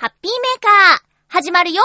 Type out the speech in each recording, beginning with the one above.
ハッピーメーカー、始まるよ。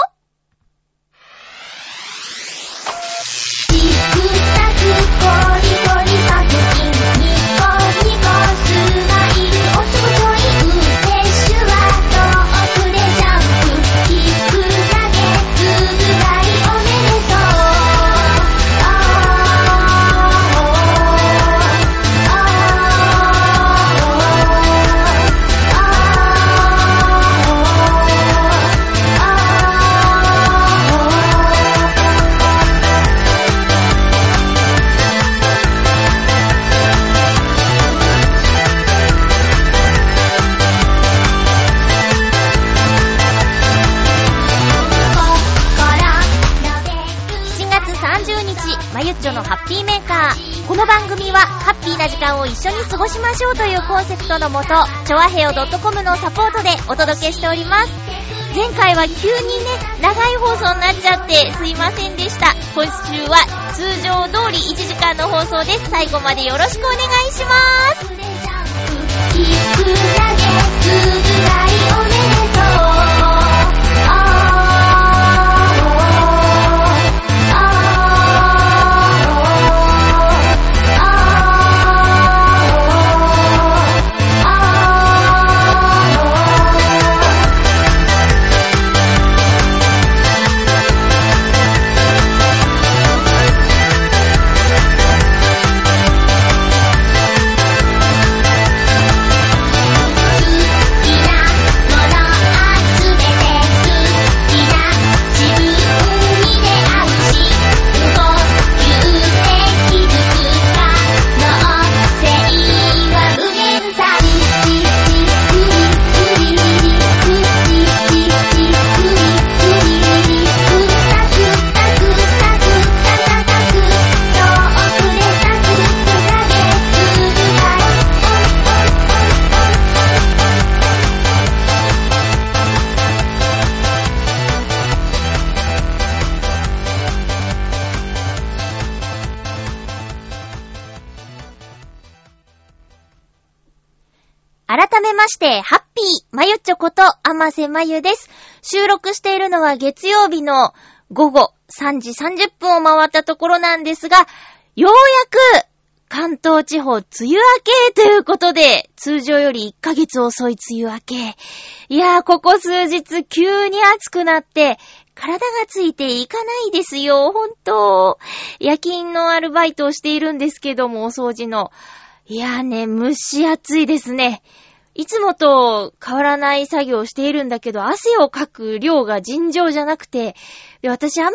の番組は、ハッピーな時間を一緒に過ごしましょうというコンセプトのもと、ちょわへよ .com のサポートでお届けしております。前回は急にね、長い放送になっちゃってすいませんでした。今週は通常通り1時間の放送です。最後までよろしくお願いします。ハッピー、まゆちょこと、あませまゆです。収録しているのは月曜日の午後3時30分を回ったところなんですが、ようやく、関東地方梅雨明けということで、通常より1ヶ月遅い梅雨明け。いやー、ここ数日急に暑くなって、体がついていかないですよ、ほんと。夜勤のアルバイトをしているんですけども、お掃除の。いやーね、蒸し暑いですね。いつもと変わらない作業をしているんだけど、汗をかく量が尋常じゃなくて、で私あんま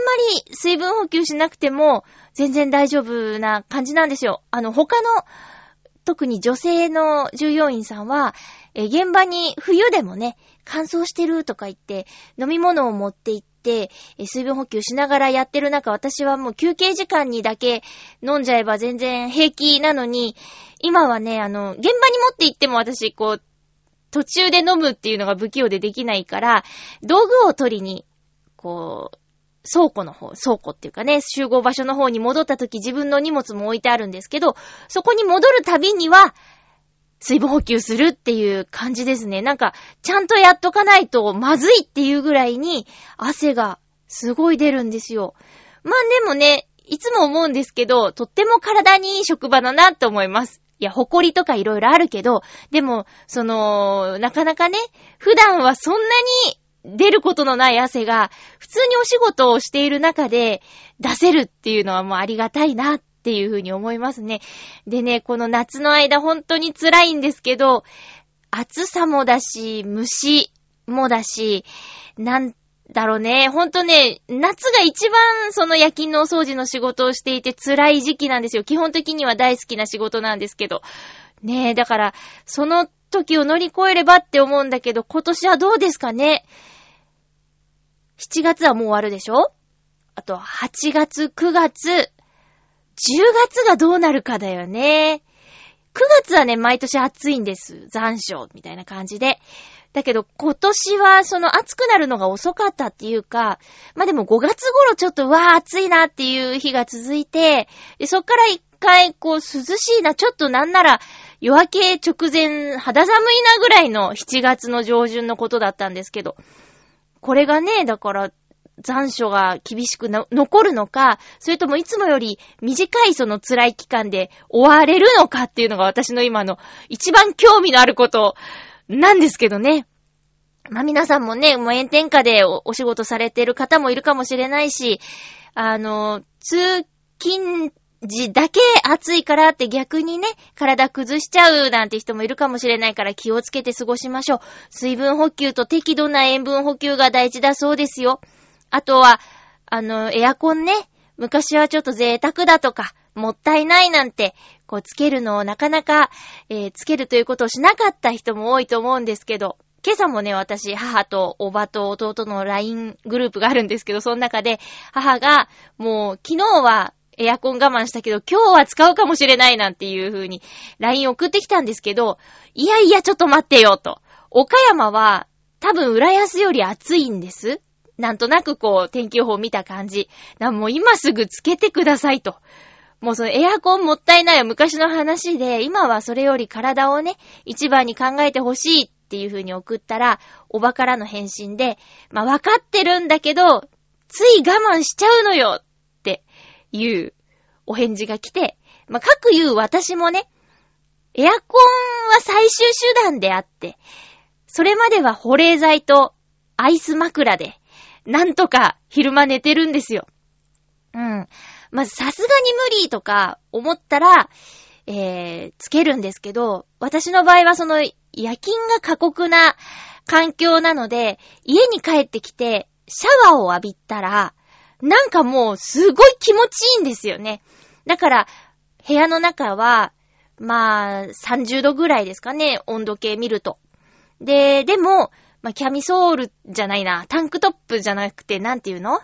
り水分補給しなくても全然大丈夫な感じなんですよ。あの、他の、特に女性の従業員さんは、え現場に冬でもね、乾燥してるとか言って、飲み物を持って行って、え水分補給しながらやってる中、私はもう休憩時間にだけ飲んじゃえば全然平気なのに、今はね、あの、現場に持って行っても私、こう、途中で飲むっていうのが不器用でできないから、道具を取りに、こう、倉庫の方、倉庫っていうかね、集合場所の方に戻った時自分の荷物も置いてあるんですけど、そこに戻るたびには、水分補給するっていう感じですね。なんか、ちゃんとやっとかないとまずいっていうぐらいに、汗がすごい出るんですよ。まあでもね、いつも思うんですけど、とっても体にいい職場だなって思います。いや、埃とかいろいろあるけど、でも、その、なかなかね、普段はそんなに出ることのない汗が、普通にお仕事をしている中で出せるっていうのはもうありがたいなっていうふうに思いますね。でね、この夏の間本当に辛いんですけど、暑さもだし、虫もだし、なんだろうね。ほんとね、夏が一番その夜勤のお掃除の仕事をしていて辛い時期なんですよ。基本的には大好きな仕事なんですけど。ねえ、だから、その時を乗り越えればって思うんだけど、今年はどうですかね ?7 月はもう終わるでしょ？あと、8月、9月、10月がどうなるかだよね。9月はね、毎年暑いんです。残暑、みたいな感じで。だけど、今年は、その暑くなるのが遅かったっていうか、まあ、でも5月頃ちょっと、わー暑いなっていう日が続いて、でそっから一回、こう、涼しいな、ちょっとなんなら、夜明け直前、肌寒いなぐらいの7月の上旬のことだったんですけど、これがね、だから、残暑が厳しくな残るのか、それともいつもより短いその辛い期間で終われるのかっていうのが私の今の一番興味のあること。なんですけどね。まあ、皆さんもね、もう炎天下でおお仕事されてる方もいるかもしれないし、あの、通勤時だけ暑いからって逆にね、体崩しちゃうなんて人もいるかもしれないから気をつけて過ごしましょう。水分補給と適度な塩分補給が大事だそうですよ。あとは、あの、エアコンね、昔はちょっと贅沢だとか、もったいないなんて、こうつけるのをなかなか、えーつけるということをしなかった人も多いと思うんですけど、今朝もね、私、母とおばと弟の LINE グループがあるんですけど、その中で、母が、もう、昨日はエアコン我慢したけど、今日は使うかもしれないなんていう風に LINE 送ってきたんですけど、いやいや、ちょっと待ってよ、と。岡山は、多分、浦安より暑いんです。なんとなくこう、天気予報見た感じ。なもう今すぐつけてくださいと。もうそのエアコンもったいないは昔の話で、今はそれより体をね、一番に考えてほしいっていう風に送ったら、おばからの返信で、まあわかってるんだけど、つい我慢しちゃうのよっていうお返事が来て、まあ各言う私もね、エアコンは最終手段であって、それまでは保冷剤とアイス枕で、なんとか昼間寝てるんですよ。うん。まずさすがに無理とか思ったら、えー、つけるんですけど、私の場合はその夜勤が過酷な環境なので、家に帰ってきてシャワーを浴びたら、なんかもうすごい気持ちいいんですよね。だから、部屋の中は、まあ、30度ぐらいですかね、温度計見ると。で、でも、まあ、キャミソールじゃないな、タンクトップじゃなくて、なんていうの？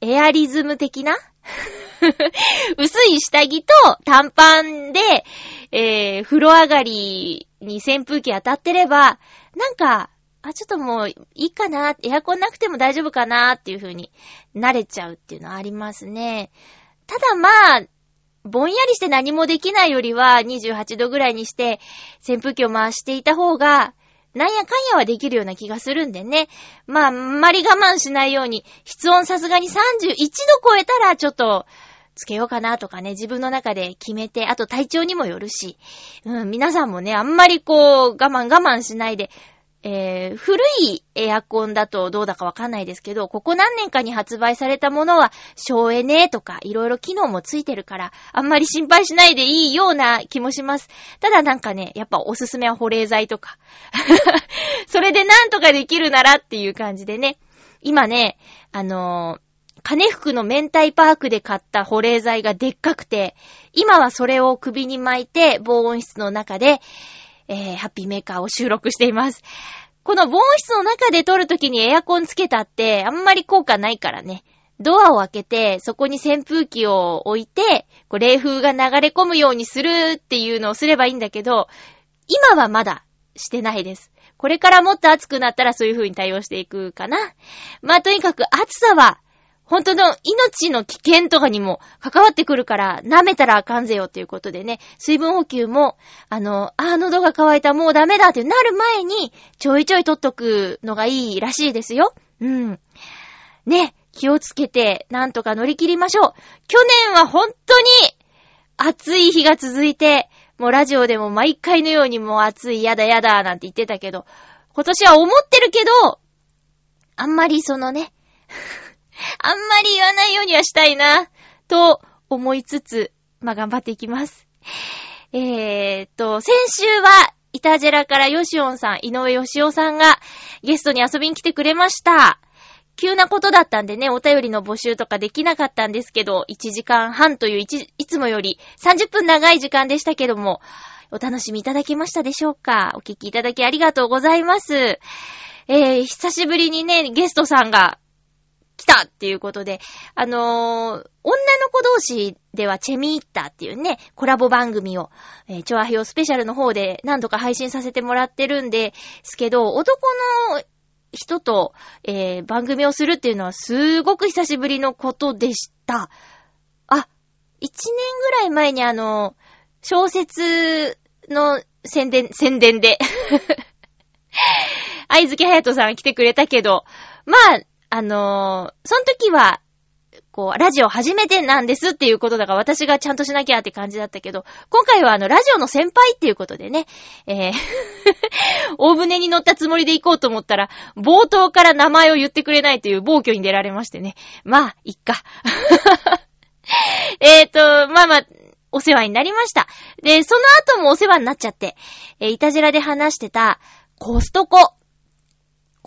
エアリズム的な？薄い下着と短パンで、えー、風呂上がりに扇風機当たってれば、なんか、あ、ちょっともういいかな、エアコンなくても大丈夫かなっていう風に慣れちゃうっていうのはありますね。ただまあ、ぼんやりして何もできないよりは28度ぐらいにして扇風機を回していた方が、なんやかんやはできるような気がするんでね。まあ、あんまり我慢しないように、室温さすがに31度超えたらちょっと、つけようかなとかね、自分の中で決めて、あと体調にもよるし、うん、皆さんもね、あんまりこう、我慢我慢しないで、えー、古いエアコンだとどうだかわかんないですけど、ここ何年かに発売されたものは省エネとかいろいろ機能もついてるから、あんまり心配しないでいいような気もします。ただなんかね、やっぱおすすめは保冷剤とか。それでなんとかできるならっていう感じでね。今ね、あのー、金福の明太パークで買った保冷剤がでっかくて、今はそれを首に巻いて防音室の中で、えー、ハッピーメーカーを収録しています。この防音室の中で撮るときにエアコンつけたってあんまり効果ないからね。ドアを開けて、そこに扇風機を置いて、こう冷風が流れ込むようにするっていうのをすればいいんだけど、今はまだしてないです。これからもっと暑くなったらそういう風に対応していくかな。まあとにかく暑さは本当の命の危険とかにも関わってくるから、舐めたらあかんぜよっていうことでね、水分補給も、あの、あ、喉が渇いた、もうダメだってなる前に、ちょいちょい取っとくのがいいらしいですよ。うん。ね、気をつけて、なんとか乗り切りましょう。去年は本当に、暑い日が続いて、もうラジオでも毎回のようにもう暑い、やだやだ、なんて言ってたけど、今年は思ってるけど、あんまりそのね、あんまり言わないようにはしたいな、と思いつつ、まあ、頑張っていきます。えーっと、先週は、イタジェラからヨシオンさん、井上ヨシオさんがゲストに遊びに来てくれました。急なことだったんでね、お便りの募集とかできなかったんですけど、1時間半といういつもより30分長い時間でしたけども、お楽しみいただけましたでしょうか？お聞きいただきありがとうございます。えー、久しぶりにね、ゲストさんが来たっていうことで、あのー、女の子同士ではチェミーッタっていうね、コラボ番組を、えー、チョアヘヨスペシャルの方で何度か配信させてもらってるんですけど、男の人と、えー、番組をするっていうのはすごく久しぶりのことでした。あ、一年ぐらい前にあの、小説の宣伝、宣伝で 愛月隼人さん来てくれたけど、まあ、あのーその時は、こう、ラジオ初めてなんですっていうことだから私がちゃんとしなきゃって感じだったけど、今回はあの、ラジオの先輩っていうことでね、えー、大船に乗ったつもりで行こうと思ったら、冒頭から名前を言ってくれないという暴挙に出られましてね。まあ、いっか。えーと、まあまあ、お世話になりました。で、その後もお世話になっちゃって、えー、いたじらで話してた、コストコ。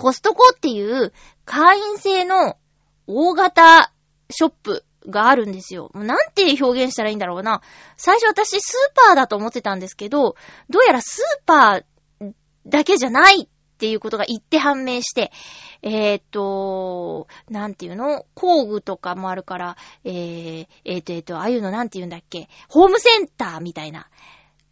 コストコっていう会員制の大型ショップがあるんですよ。なんて表現したらいいんだろうな。最初私スーパーだと思ってたんですけど、どうやらスーパーだけじゃないっていうことが言って判明して、えーっと、なんていうの？工具とかもあるから、えー、えーっと、えーと、ああいうのなんて言うんだっけ？ホームセンターみたいな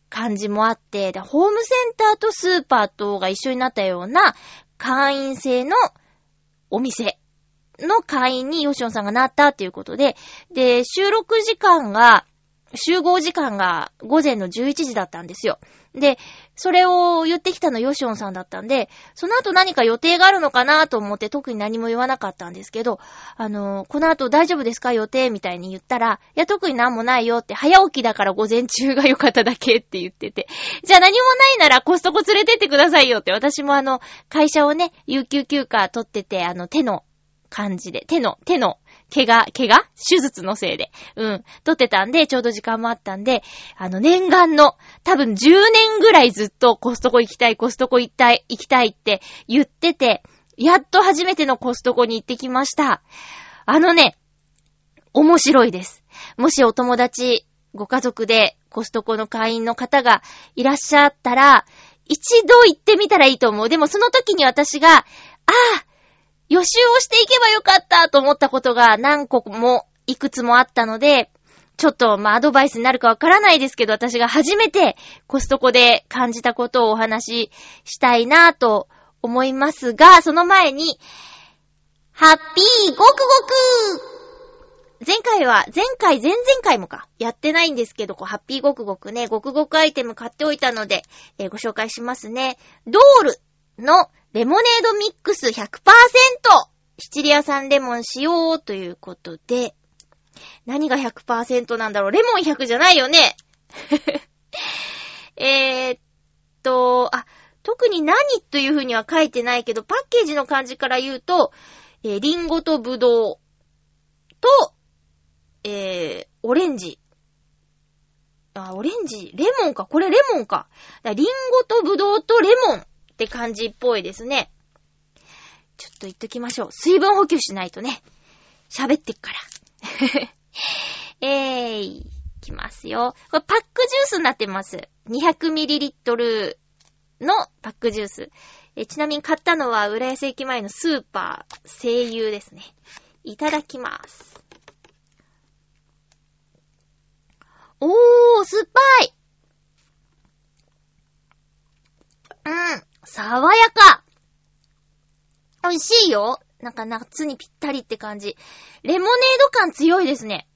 感じもあって、ホームセンターとスーパーとが一緒になったような会員制のお店の会員にヨシオンさんがなったっていうことで、で、収録時間が、集合時間が午前の11時だったんですよ。で、それを言ってきたのヨシオンさんだったんで、その後何か予定があるのかなと思って特に何も言わなかったんですけど、あの、この後大丈夫ですか予定みたいに言ったら、いや特に何もないよって、早起きだから午前中が良かっただけって言ってて、じゃあ何もないならコストコ連れてってくださいよって、私もあの、会社をね、有給休暇取ってて、あの、手の感じで、手の、手の、怪我、怪我？手術のせいで。うん。取ってたんで、ちょうど時間もあったんで、あの、念願の、多分10年ぐらいずっとコストコ行きたい、コストコ行きたい、行きたいって言ってて、やっと初めてのコストコに行ってきました。あのね、面白いです。もしお友達、ご家族でコストコの会員の方がいらっしゃったら、一度行ってみたらいいと思う。でもその時に私が、ああ、予習をしていけばよかったと思ったことが何個もいくつもあったので、ちょっと、まあ、アドバイスになるかわからないですけど、私が初めてコストコで感じたことをお話ししたいなと思いますが、その前に、ハッピーごくごく前回は、前回、前々回もか、やってないんですけど、こう、ハッピーごくごくね、ごくごくアイテム買っておいたので、えーご紹介しますね。ドールのレモネードミックス100%シチリア産レモン使用ということで、何が100%なんだろうレモン100じゃないよね えーっと、あ、特に何というふうには書いてないけど、パッケージの感じから言うと、えーリンゴとブドウと、えー、オレンジ。あ、オレンジ、レモンか。これレモンか。リンゴとブドウとレモンって感じっぽいですね。ちょっと言っときましょう。水分補給しないとね。喋ってっから。えーい、きますよ。これパックジュースになってます。200ml のパックジュース。えちなみに買ったのは浦安駅前のスーパー声優ですね。いただきます。おー、酸っぱいうん、爽やか美味しいよなんか夏にぴったりって感じ。レモネード感強いですね。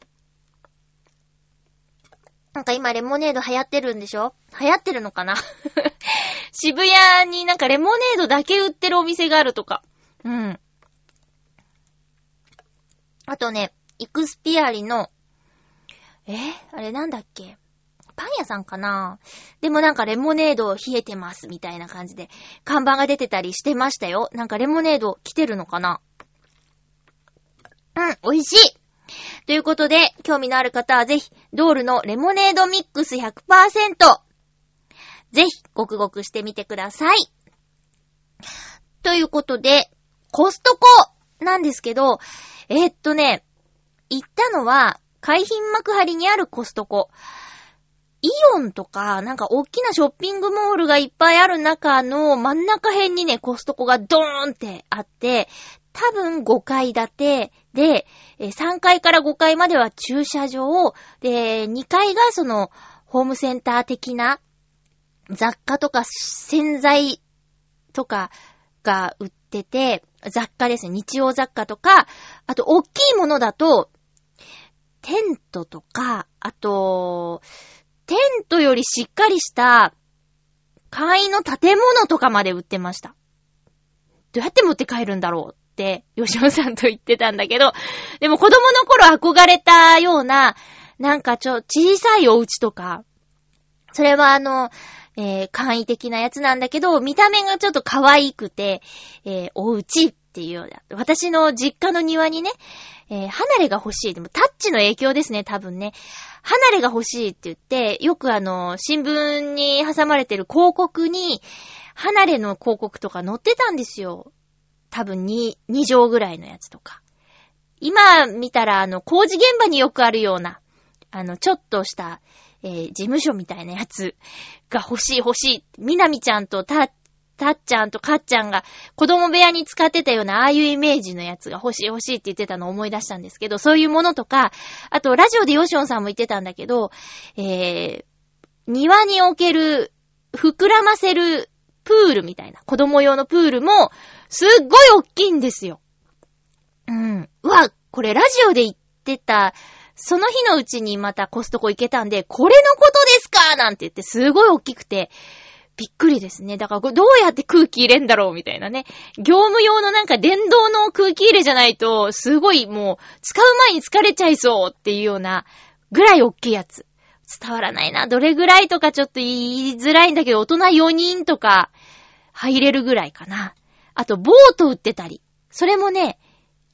なんか今レモネード流行ってるんでしょ？流行ってるのかな？渋谷になんかレモネードだけ売ってるお店があるとか。うん。あとね、イクスピアリの、え？あれなんだっけ？パン屋さんかな？でもなんかレモネード冷えてますみたいな感じで、看板が出てたりしてましたよ。なんかレモネード来てるのかな？うん、美味しいということで、興味のある方はぜひ、ドールのレモネードミックス100%、ぜひ、ごくごくしてみてください。ということで、コストコなんですけど、えーっとね、行ったのは、海浜幕張にあるコストコ。イオンとか、なんか大きなショッピングモールがいっぱいある中の真ん中辺にね、コストコがドーンってあって、多分5階建てで、3階から5階までは駐車場、で、2階がその、ホームセンター的な雑貨とか洗剤とかが売ってて、雑貨ですね。日用雑貨とか、あと、大きいものだと、テントとか、あと、テントよりしっかりした、簡易の建物とかまで売ってました。どうやって持って帰るんだろうって、吉野さんと言ってたんだけど、でも子供の頃憧れたような、なんかちょ、小さいお家とか、それはあの、えー簡易的なやつなんだけど、見た目がちょっと可愛くて、えーお家っていうような。私の実家の庭にね、えー離れが欲しい。でもタッチの影響ですね、多分ね。離れが欲しいって言って、よくあの、新聞に挟まれてる広告に、離れの広告とか載ってたんですよ。多分2、2畳ぐらいのやつとか。今見たらあの、工事現場によくあるような、あの、ちょっとした、えー事務所みたいなやつが欲しい欲しい。みなみちゃんとた、たっちゃんとかっちゃんが子供部屋に使ってたようなああいうイメージのやつが欲しい欲しいって言ってたのを思い出したんですけど、そういうものとか、あとラジオでヨシオンさんも言ってたんだけど、えー、庭に置ける、膨らませるプールみたいな、子供用のプールも、すっごい大きいんですよ。うん。うわ、これラジオで言ってた、その日のうちにまたコストコ行けたんで、これのことですか？なんて言って、すごい大きくて、びっくりですね。だからどうやって空気入れんだろうみたいなね。業務用のなんか電動の空気入れじゃないと、すごいもう、使う前に疲れちゃいそうっていうような、ぐらい大きいやつ。伝わらないな。どれぐらいとかちょっと言いづらいんだけど、大人4人とか入れるぐらいかな。あと、ボート売ってたり。それもね、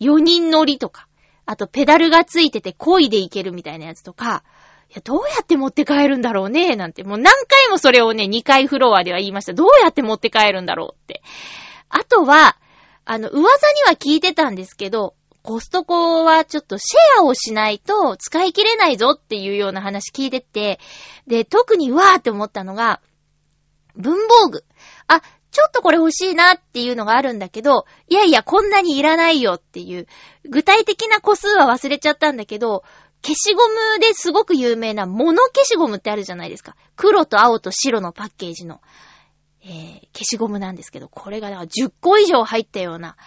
4人乗りとか。あと、ペダルがついてて漕いでいけるみたいなやつとか。いや、どうやって持って帰るんだろうね、なんて。もう何回もそれをね、2階フロアでは言いました。どうやって持って帰るんだろうって。あとは、あの、噂には聞いてたんですけど、コストコはちょっとシェアをしないと使い切れないぞっていうような話聞いてて、で、特にわーって思ったのが、文房具。あ、ちょっとこれ欲しいなっていうのがあるんだけど、いやいや、こんなにいらないよっていう、具体的な個数は忘れちゃったんだけど、消しゴムですごく有名なモノ消しゴムってあるじゃないですか。黒と青と白のパッケージの、えー、消しゴムなんですけど、これがだか10個以上入ったような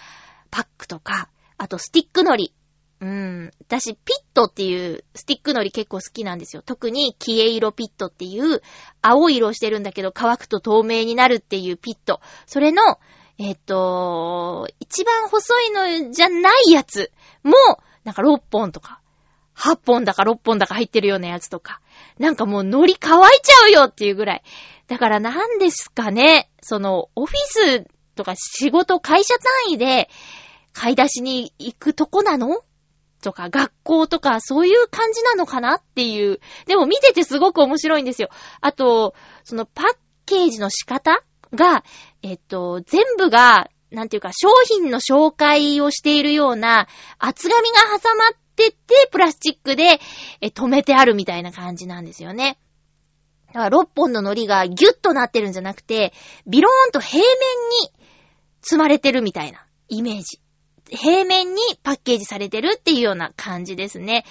パックとか、あとスティックのり。うーん。私、ピットっていうスティックのり結構好きなんですよ。特に、キエ色ピットっていう、青色してるんだけど、乾くと透明になるっていうピット。それの、えっ、と、一番細いのじゃないやつも、なんか6本とか、8本だか6本だか入ってるようなやつとか。なんかもう海苔乾いちゃうよっていうぐらい。だから何ですかね、その、オフィスとか仕事、会社単位で、買い出しに行くとこなの？とか、学校とか、そういう感じなのかなっていう。でも見ててすごく面白いんですよ。あと、そのパッケージの仕方が、えっと、全部が、なんていうか、商品の紹介をしているような、厚紙が挟まってって、プラスチックで、え、止めてあるみたいな感じなんですよね。だから6本の海苔がギュッとなってるんじゃなくて、ビローンと平面に積まれてるみたいなイメージ。平面にパッケージされてるっていうような感じですね。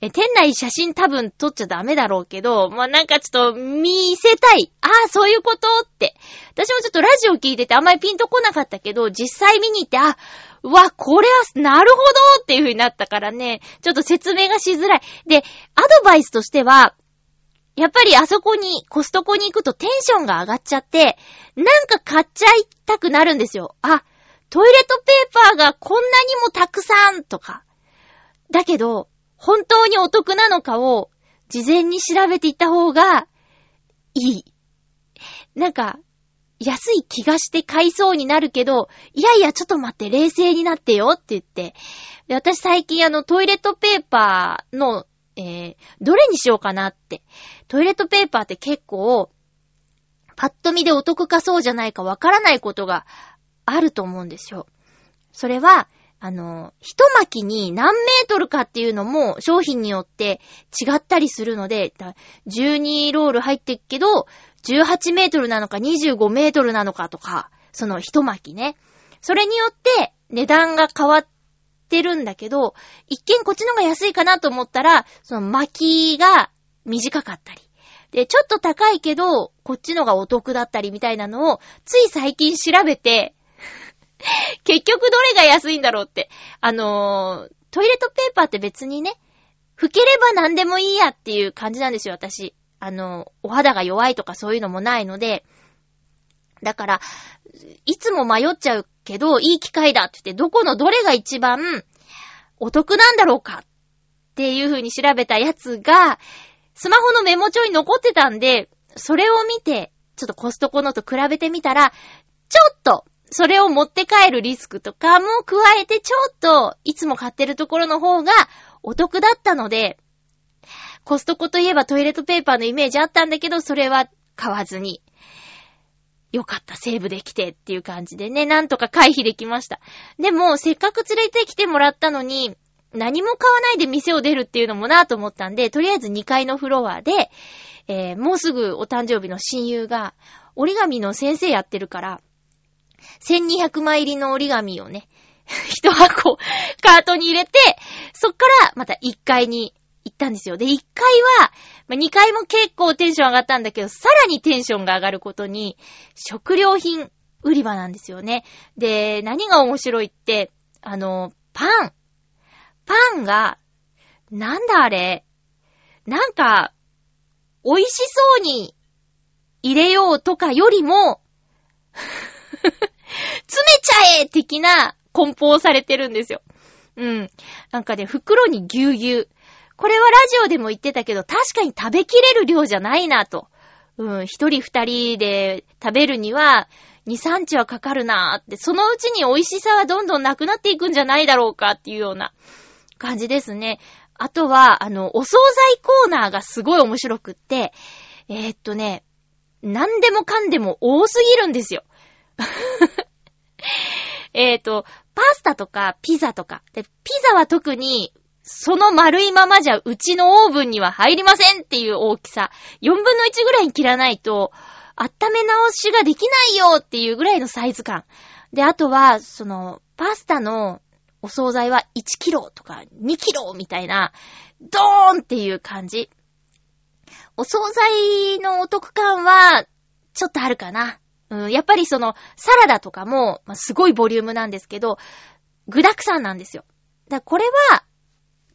え、店内写真多分撮っちゃダメだろうけど、まあ、なんかちょっと見せたい。ああ、そういうことって。私もちょっとラジオ聞いててあんまりピンとこなかったけど、実際見に行って、あ、わ、これは、なるほどっていう風になったからね、ちょっと説明がしづらい。で、アドバイスとしては、やっぱりあそこに、コストコに行くとテンションが上がっちゃって、なんか買っちゃいたくなるんですよ。あ、トイレットペーパーがこんなにもたくさんとか。だけど、本当にお得なのかを事前に調べていった方がいい。なんか、安い気がして買いそうになるけど、いやいや、ちょっと待って、冷静になってよって言って。で私最近あの、トイレットペーパーの、えー、どれにしようかなって。トイレットペーパーって結構、パッと見でお得かそうじゃないかわからないことがあると思うんですよ。それは、あの、一巻きに何メートルかっていうのも商品によって違ったりするので、12ロール入ってっけど、18メートルなのか25メートルなのかとか、その一巻きね。それによって値段が変わってるんだけど、一見こっちの方が安いかなと思ったら、その巻きが短かったり。で、ちょっと高いけど、こっちのがお得だったりみたいなのを、つい最近調べて、結局どれが安いんだろうって。あのー、トイレットペーパーって別にね、拭ければ何でもいいやっていう感じなんですよ、私。あの、お肌が弱いとかそういうのもないので、だから、いつも迷っちゃうけど、いい機会だって言って、どこのどれが一番お得なんだろうかっていう風に調べたやつが、スマホのメモ帳に残ってたんで、それを見て、ちょっとコストコのと比べてみたら、ちょっと、それを持って帰るリスクとかも加えて、ちょっと、いつも買ってるところの方がお得だったので、コストコといえばトイレットペーパーのイメージあったんだけど、それは買わずに、よかった、セーブできてっていう感じでね、なんとか回避できました。でも、せっかく連れてきてもらったのに、何も買わないで店を出るっていうのもなぁと思ったんで、とりあえず2階のフロアで、えー、もうすぐお誕生日の親友が、折り紙の先生やってるから、1200枚入りの折り紙をね、一箱カートに入れて、そっからまた1階にったんですよ。で、1階は、まあ、2階も結構テンション上がったんだけど、さらにテンションが上がることに、食料品売り場なんですよね。で、何が面白いって、あの、パン。パンが、なんだあれ。なんか、美味しそうに入れようとかよりも、詰めちゃえ的な梱包されてるんですよ。うん。なんかね、袋にぎゅうぎゅう。これはラジオでも言ってたけど、確かに食べきれる量じゃないなと。うん、一人二人で食べるには、二三日はかかるなーって、そのうちに美味しさはどんどんなくなっていくんじゃないだろうかっていうような感じですね。あとは、あの、お惣菜コーナーがすごい面白くって、えー、っとね、何でもかんでも多すぎるんですよ。えっと、パスタとかピザとか。で、ピザは特に、その丸いままじゃうちのオーブンには入りませんっていう大きさ。4分の1ぐらいに切らないと、温め直しができないよっていうぐらいのサイズ感。で、あとは、その、パスタのお惣菜は1キロとか2キロみたいな、ドーンっていう感じ。お惣菜のお得感は、ちょっとあるかな。うん、やっぱりその、サラダとかも、まあ、すごいボリュームなんですけど、具沢山なんですよ。だからこれは、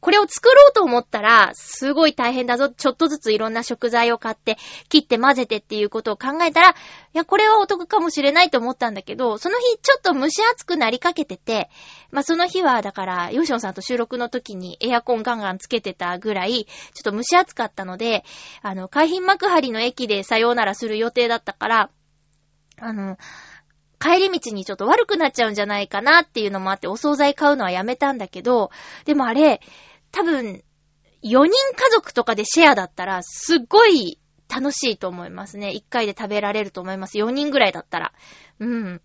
これを作ろうと思ったら、すごい大変だぞ。ちょっとずついろんな食材を買って、切って混ぜてっていうことを考えたら、いや、これはお得かもしれないと思ったんだけど、その日ちょっと蒸し暑くなりかけてて、まあ、その日は、だから、ヨシオンさんと収録の時にエアコンガンガンつけてたぐらい、ちょっと蒸し暑かったので、あの、海浜幕張の駅でさようならする予定だったから、あの、帰り道にちょっと悪くなっちゃうんじゃないかなっていうのもあって、お惣菜買うのはやめたんだけど、でもあれ、多分、4人家族とかでシェアだったら、すっごい楽しいと思いますね。1回で食べられると思います。4人ぐらいだったら。うん。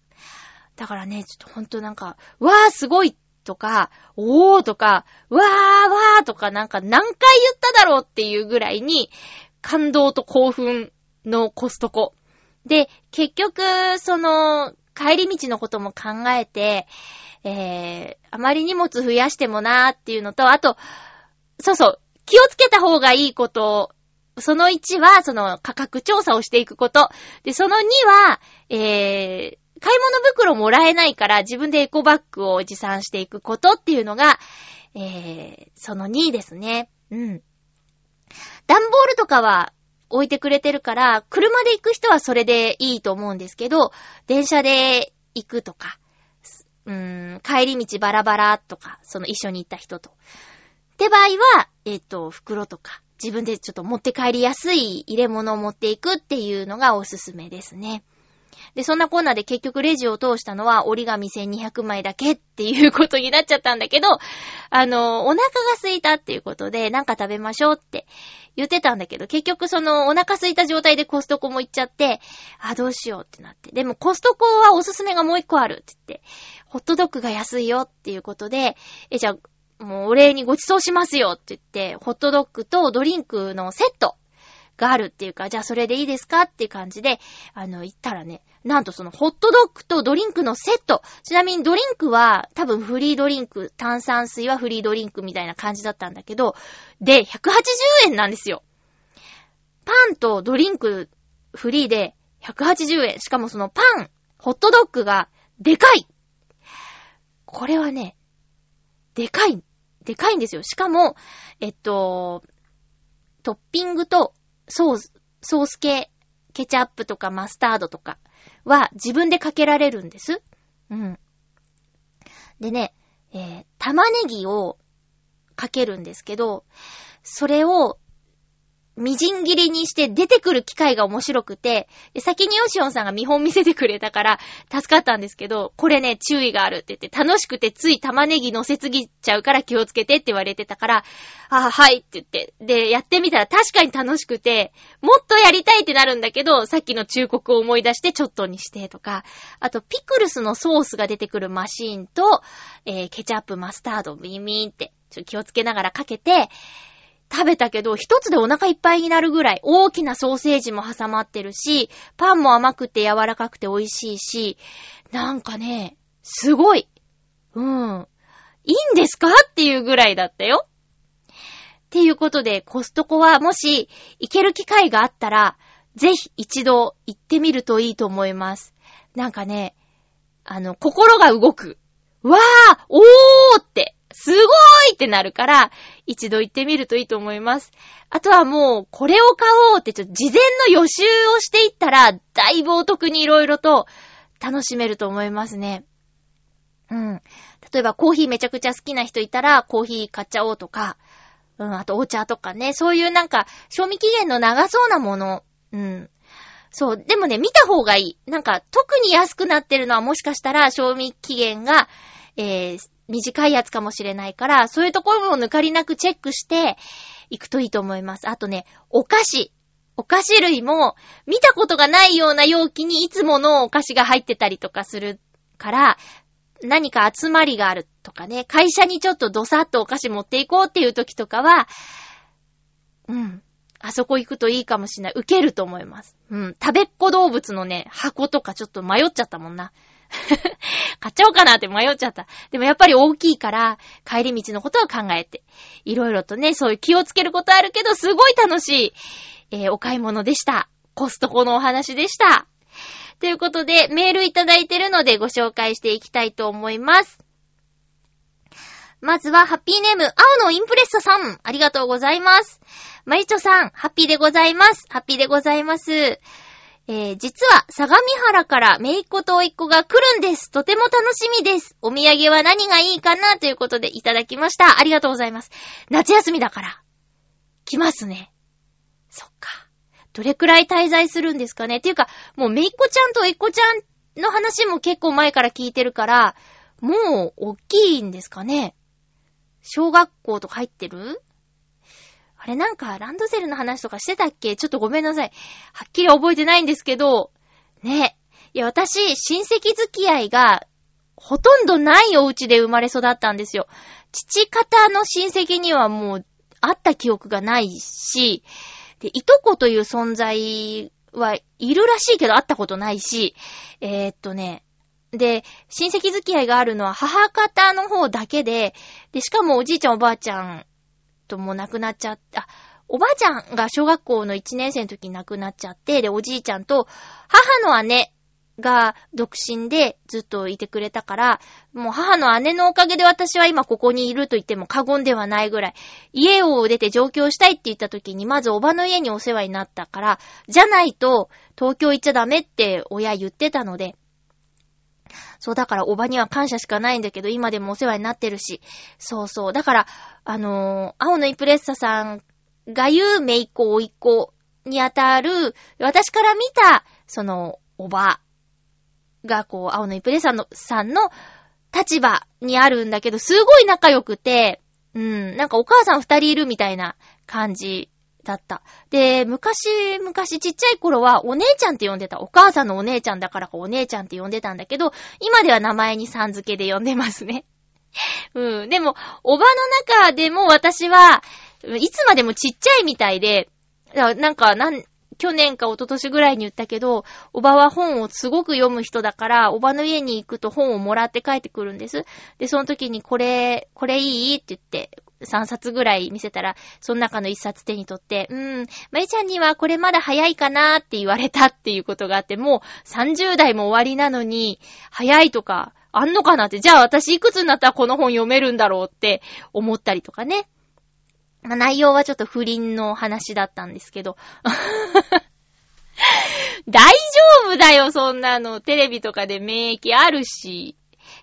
だからね、ちょっとほんとなんか、わーすごいとか、おーとか、わーわーとかなんか何回言っただろうっていうぐらいに、感動と興奮のコストコ。で、結局、その、帰り道のことも考えて、えー、あまり荷物増やしてもなーっていうのと、あと、そうそう、気をつけた方がいいこと、その1は、その価格調査をしていくこと。で、その2は、えー、買い物袋もらえないから自分でエコバッグを持参していくことっていうのが、えー、その2ですね。うん。段ボールとかは置いてくれてるから、車で行く人はそれでいいと思うんですけど、電車で行くとか、うーん、帰り道バラバラとか、その一緒に行った人と。って場合は、えっ、と、袋とか、自分でちょっと持って帰りやすい入れ物を持っていくっていうのがおすすめですね。で、そんなコーナーで結局レジを通したのは折り紙1200枚だけっていうことになっちゃったんだけど、あの、お腹が空いたっていうことで、なんか食べましょうって言ってたんだけど、結局そのお腹空いた状態でコストコも行っちゃって、あ、どうしようってなって。でもコストコはおすすめがもう一個あるって言って、ホットドッグが安いよっていうことで、え、じゃあ、もうお礼にご馳走しますよって言って、ホットドッグとドリンクのセットがあるっていうか、じゃあそれでいいですかって感じで、あの、言ったらね、なんとそのホットドッグとドリンクのセット。ちなみにドリンクは多分フリードリンク、炭酸水はフリードリンクみたいな感じだったんだけど、で、180円なんですよ。パンとドリンクフリーで180円。しかもそのパン、ホットドッグがでかいこれはね、でかい、でかいんですよ。しかも、えっと、トッピングとソース、ソース系、ケチャップとかマスタードとかは自分でかけられるんです。うん。でね、えー玉ねぎをかけるんですけど、それを、みじん切りにして出てくる機会が面白くて、先にヨシオンさんが見本見せてくれたから助かったんですけど、これね、注意があるって言って、楽しくてつい玉ねぎ乗せすぎちゃうから気をつけてって言われてたから、あ、はいって言って、で、やってみたら確かに楽しくて、もっとやりたいってなるんだけど、さっきの忠告を思い出してちょっとにしてとか、あと、ピクルスのソースが出てくるマシーンと、えーケチャップ、マスタード、ビーミーンって、ちょっと気をつけながらかけて、食べたけど、一つでお腹いっぱいになるぐらい、大きなソーセージも挟まってるし、パンも甘くて柔らかくて美味しいし、なんかね、すごい。うん。いいんですかっていうぐらいだったよ。っていうことで、コストコはもし行ける機会があったら、ぜひ一度行ってみるといいと思います。なんかね、あの、心が動く。わーおーって、すごーいってなるから、一度行ってみるといいと思います。あとはもう、これを買おうって、ちょっと事前の予習をしていったら、だいぶお得にいろいろと楽しめると思いますね。うん。例えばコーヒーめちゃくちゃ好きな人いたら、コーヒー買っちゃおうとか、うん、あとお茶とかね、そういうなんか、賞味期限の長そうなもの、うん。そう、でもね、見た方がいい。なんか、特に安くなってるのはもしかしたら、賞味期限が、えー、短いやつかもしれないから、そういうところも抜かりなくチェックして、行くといいと思います。あとね、お菓子。お菓子類も、見たことがないような容器にいつものお菓子が入ってたりとかするから、何か集まりがあるとかね、会社にちょっとドサッとお菓子持っていこうっていう時とかは、うん。あそこ行くといいかもしれない。受けると思います。うん。食べっ子動物のね、箱とかちょっと迷っちゃったもんな。買っちゃおうかなって迷っちゃった。でもやっぱり大きいから、帰り道のことを考えて、いろいろとね、そういう気をつけることあるけど、すごい楽しい、えーお買い物でした。コストコのお話でした。ということで、メールいただいてるのでご紹介していきたいと思います。まずは、ハッピーネーム、青のインプレッサさん。ありがとうございます。まゆちょさん、ハッピーでございます。ハッピーでございます。えー、実は、相模原からめいっ子とおいっ子が来るんです。とても楽しみです。お土産は何がいいかなということでいただきました。ありがとうございます。夏休みだから。来ますね。そっか。どれくらい滞在するんですかねっていうか、もうめいっ子ちゃんとおいっ子ちゃんの話も結構前から聞いてるから、もう、大きいんですかね小学校とか入ってる？れなんか、ランドセルの話とかしてたっけ？ちょっとごめんなさい。はっきり覚えてないんですけど、ね。いや、私、親戚付き合いが、ほとんどないお家で生まれ育ったんですよ。父方の親戚にはもう、会った記憶がないし、で、いとこという存在はいるらしいけど会ったことないし、えー、っとね、で、親戚付き合いがあるのは母方の方だけで、で、しかもおじいちゃんおばあちゃんとも亡くなっちゃった、おばあちゃんが小学校の1年生の時に亡くなっちゃって、で、おじいちゃんと母の姉が独身でずっといてくれたから、もう母の姉のおかげで私は今ここにいると言っても過言ではないぐらい、家を出て上京したいって言った時にまずおばの家にお世話になったから、じゃないと東京行っちゃダメって親言ってたので、そう、だから、おばには感謝しかないんだけど、今でもお世話になってるし。そうそう。だから、あのー青のイプレッサさんが言うめいっ子、おいっ子にあたる、私から見た、その、おばが、こう、青のイプレッサのさんの立場にあるんだけど、すごい仲良くて、うん、なんかお母さん二人いるみたいな感じだった。で、昔、昔ちっちゃい頃はお姉ちゃんって呼んでた。お母さんのお姉ちゃんだからかお姉ちゃんって呼んでたんだけど、今では名前にさん付けで呼んでますね。うん。でも、おばの中でも私は、いつまでもちっちゃいみたいで、なんか、なん、去年か一昨年ぐらいに言ったけど、おばは本をすごく読む人だから、おばの家に行くと本をもらって帰ってくるんです。で、その時にこれ、これいい？って言って、3冊ぐらい見せたら、その中の1冊手に取って、うーん、まゆちゃんにはこれまだ早いかなーって言われたっていうことがあって、もう30代も終わりなのに、早いとか、あんのかなって、じゃあ私いくつになったらこの本読めるんだろうって思ったりとかね。まあ、内容はちょっと不倫の話だったんですけど。大丈夫だよ、そんなの。テレビとかで免疫あるし。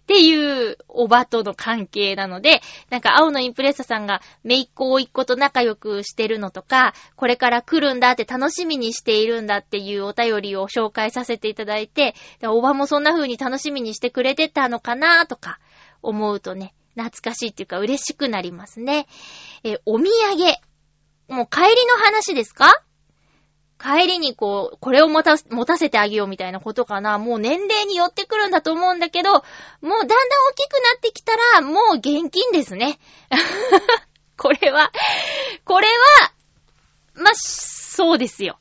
っていうおばとの関係なので、なんか青のインプレッサさんがめいっ子おいっ子と仲良くしてるのとか、これから来るんだって楽しみにしているんだっていうお便りを紹介させていただいて、おばもそんな風に楽しみにしてくれてたのかなとか思うとね、懐かしいっていうか嬉しくなりますね。え、お土産。もう帰りの話ですか？帰りにこう、これを持た、持たせてあげようみたいなことかな。もう年齢によってくるんだと思うんだけど、もうだんだん大きくなってきたら、もう現金ですね。これは、これは、まそうですよ。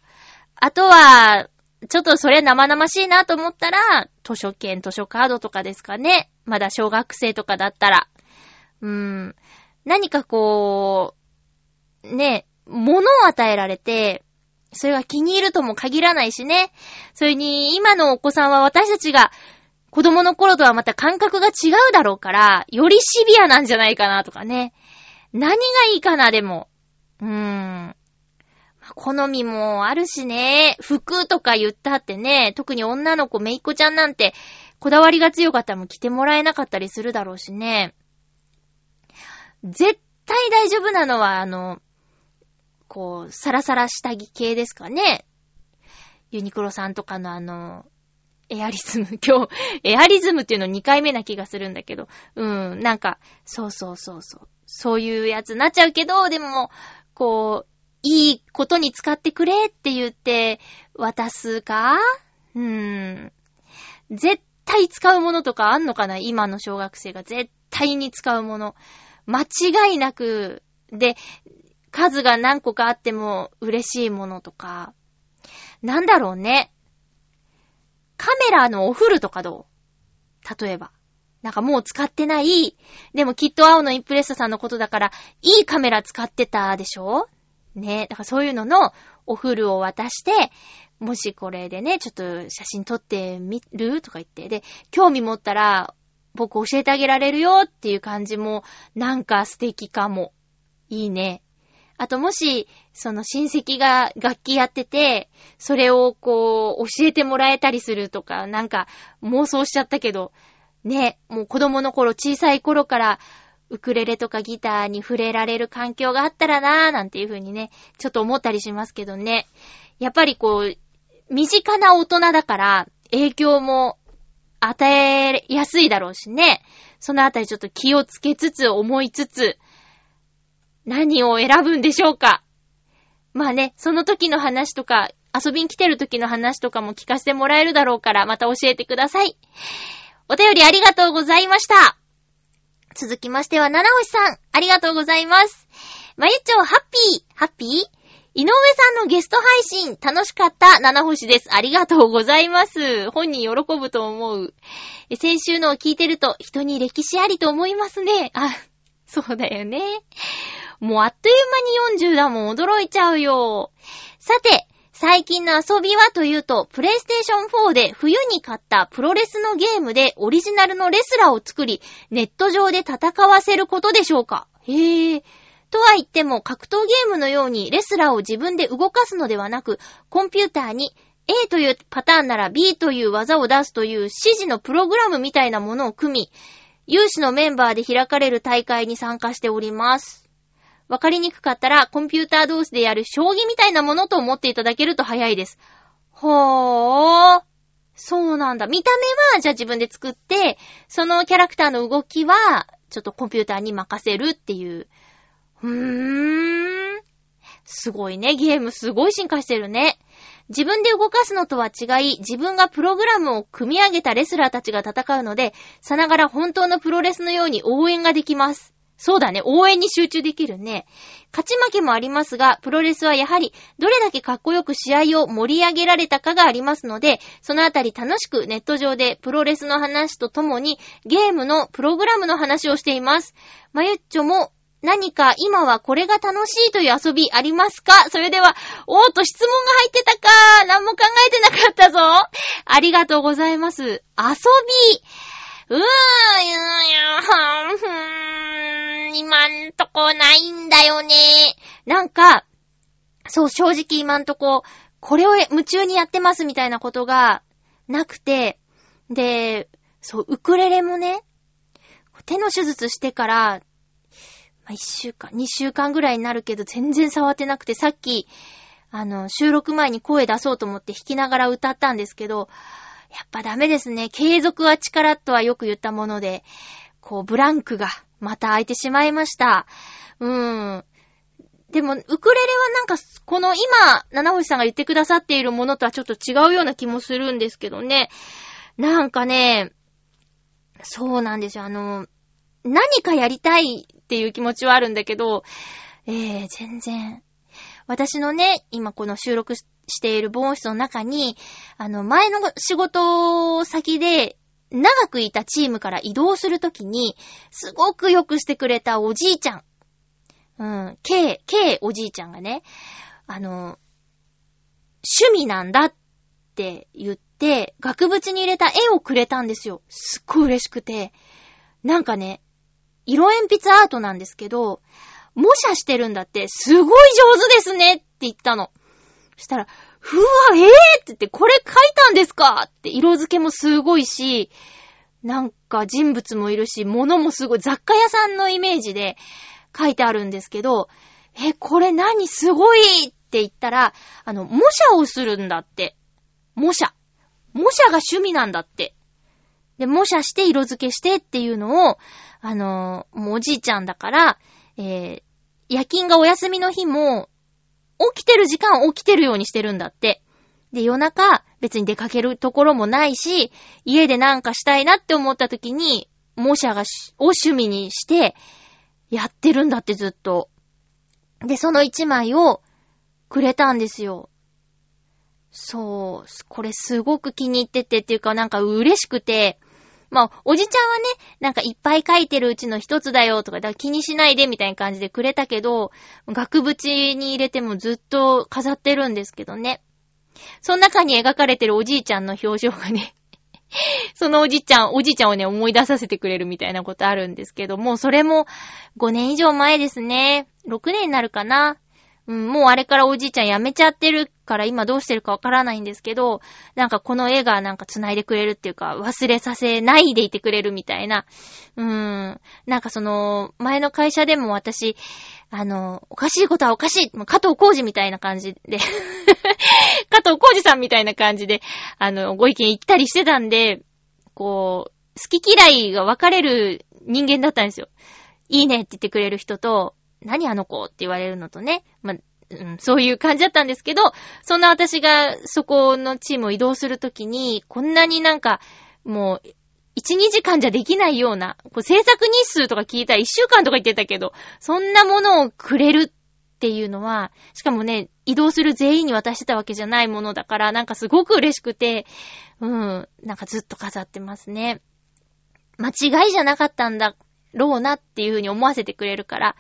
あとは、ちょっとそれ生々しいなと思ったら、図書券、図書カードとかですかね。まだ小学生とかだったら。うーん。何かこう、ね、物を与えられて、それが気に入るとも限らないしね。それに、今のお子さんは私たちが子供の頃とはまた感覚が違うだろうから、よりシビアなんじゃないかなとかね。何がいいかな、でも。うーん。好みもあるしね。服とか言ったってね、特に女の子めいっ子ちゃんなんて、こだわりが強かったらも着てもらえなかったりするだろうしね。絶対大丈夫なのは、あの、こう、サラサラ下着系ですかね。ユニクロさんとかのあの、エアリズム、今日、エアリズムっていうの2回目な気がするんだけど、うん、なんか、そうそうそうそう。そういうやつになっちゃうけど、でも、こう、いいことに使ってくれって言って渡すか？うーん。絶対使うものとかあんのかな？今の小学生が絶対に使うもの。間違いなく、で、数が何個かあっても嬉しいものとか、なんだろうね。カメラのお風呂とかどう？例えば。なんかもう使ってない、でもきっと青のインプレッサさんのことだから、いいカメラ使ってたでしょ？ね。だからそういうののお風呂を渡して、もしこれでね、ちょっと写真撮ってみるとか言って。で、興味持ったら、僕教えてあげられるよっていう感じも、なんか素敵かも。いいね。あともし、その親戚が楽器やってて、それをこう、教えてもらえたりするとか、なんか妄想しちゃったけど、ね、もう子供の頃、小さい頃から、ウクレレとかギターに触れられる環境があったらなぁ、なんていう風にね、ちょっと思ったりしますけどね。やっぱりこう、身近な大人だから、影響も与えやすいだろうしね。そのあたりちょっと気をつけつつ、思いつつ、何を選ぶんでしょうか？まあね、その時の話とか、遊びに来てる時の話とかも聞かせてもらえるだろうから、また教えてください。お便りありがとうございました。続きましては、七星さん、ありがとうございます。まゆちょ、ハッピー、ハッピー？井上さんのゲスト配信、楽しかった七星です。ありがとうございます。本人喜ぶと思う。先週のを聞いてると、人に歴史ありと思いますね。あ、そうだよね。もうあっという間に40だもん、驚いちゃうよ。さて、最近の遊びはというと、プレイステーション4で冬に買ったプロレスのゲームでオリジナルのレスラーを作り、ネット上で戦わせることでしょうかへえ。とは言っても、格闘ゲームのようにレスラーを自分で動かすのではなく、コンピューターに A というパターンなら B という技を出すという指示のプログラムみたいなものを組み、有志のメンバーで開かれる大会に参加しております。わかりにくかったら、コンピューター同士でやる将棋みたいなものと思っていただけると早いです。ほー。そうなんだ。見た目は、じゃあ自分で作って、そのキャラクターの動きは、ちょっとコンピューターに任せるっていう。うーん。すごいね。ゲームすごい進化してるね。自分で動かすのとは違い、自分がプログラムを組み上げたレスラーたちが戦うので、さながら本当のプロレスのように応援ができます。そうだね。応援に集中できるね。勝ち負けもありますが、プロレスはやはり、どれだけかっこよく試合を盛り上げられたかがありますので、そのあたり楽しくネット上でプロレスの話とともに、ゲームのプログラムの話をしています。まゆっちょも、何か今はこれが楽しいという遊びありますか？それでは、おーっと質問が入ってたかー何も考えてなかったぞありがとうございます。遊びうーん、いや、ふーん、今んとこないんだよね。なんか、そう、正直今んとこ、これを夢中にやってますみたいなことがなくて、で、そう、ウクレレもね、手の手術してから、まあ、一週間、二週間ぐらいになるけど全然触ってなくて、さっき、あの、収録前に声出そうと思って弾きながら歌ったんですけど、やっぱダメですね。継続は力とはよく言ったもので、こう、ブランクがまた空いてしまいました。うーん。でも、ウクレレはなんか、この今、七星さんが言ってくださっているものとはちょっと違うような気もするんですけどね。なんかね、そうなんですよ。あの、何かやりたいっていう気持ちはあるんだけど、えー、全然。私のね、今この収録している防音室の中に、あの、前の仕事先で、長くいたチームから移動するときに、すごくよくしてくれたおじいちゃん。うん、K、K おじいちゃんがね、あの、趣味なんだって言って、額縁に入れた絵をくれたんですよ。すっごい嬉しくて。なんかね、色鉛筆アートなんですけど、模写してるんだって、すごい上手ですねって言ったの。そしたら、ふわ、えぇ、ー、って言って、これ書いたんですかって、色付けもすごいし、なんか人物もいるし、物もすごい、雑貨屋さんのイメージで書いてあるんですけど、え、これ何すごいって言ったら、あの、模写をするんだって。模写。模写が趣味なんだって。で、模写して色付けしてっていうのを、あのもうおじいちゃんだから、えー、夜勤がお休みの日も、起きてる時間起きてるようにしてるんだって。で、夜中、別に出かけるところもないし、家でなんかしたいなって思った時に、模写がしを趣味にして、やってるんだってずっと。で、その一枚をくれたんですよ。そう、これすごく気に入っててっていうかなんか嬉しくて、まあ、おじちゃんはね、なんかいっぱい書いてるうちの一つだよとか、だから気にしないでみたいな感じでくれたけど、額縁に入れてもずっと飾ってるんですけどね。その中に描かれてるおじいちゃんの表情がね そのおじいちゃん、おじいちゃんをね、思い出させてくれるみたいなことあるんですけども、それも5年以上前ですね。6年になるかな。うん、もうあれからおじいちゃん辞めちゃってるから今どうしてるかわからないんですけど、なんかこの絵がなんか繋いでくれるっていうか、忘れさせないでいてくれるみたいな。うーん。なんかその、前の会社でも私、あの、おかしいことはおかしい加藤浩二みたいな感じで 加藤浩二さんみたいな感じで、あの、ご意見言ったりしてたんで、こう、好き嫌いが分かれる人間だったんですよ。いいねって言ってくれる人と、何あの子って言われるのとね、まうん、そういう感じだったんですけど、そんな私がそこのチームを移動するときに、こんなになんか、もう、1、2時間じゃできないような、こう制作日数とか聞いたら1週間とか言ってたけど、そんなものをくれるっていうのは、しかもね、移動する全員に渡してたわけじゃないものだから、なんかすごく嬉しくて、うん、なんかずっと飾ってますね。間違いじゃなかったんだろうなっていうふうに思わせてくれるから、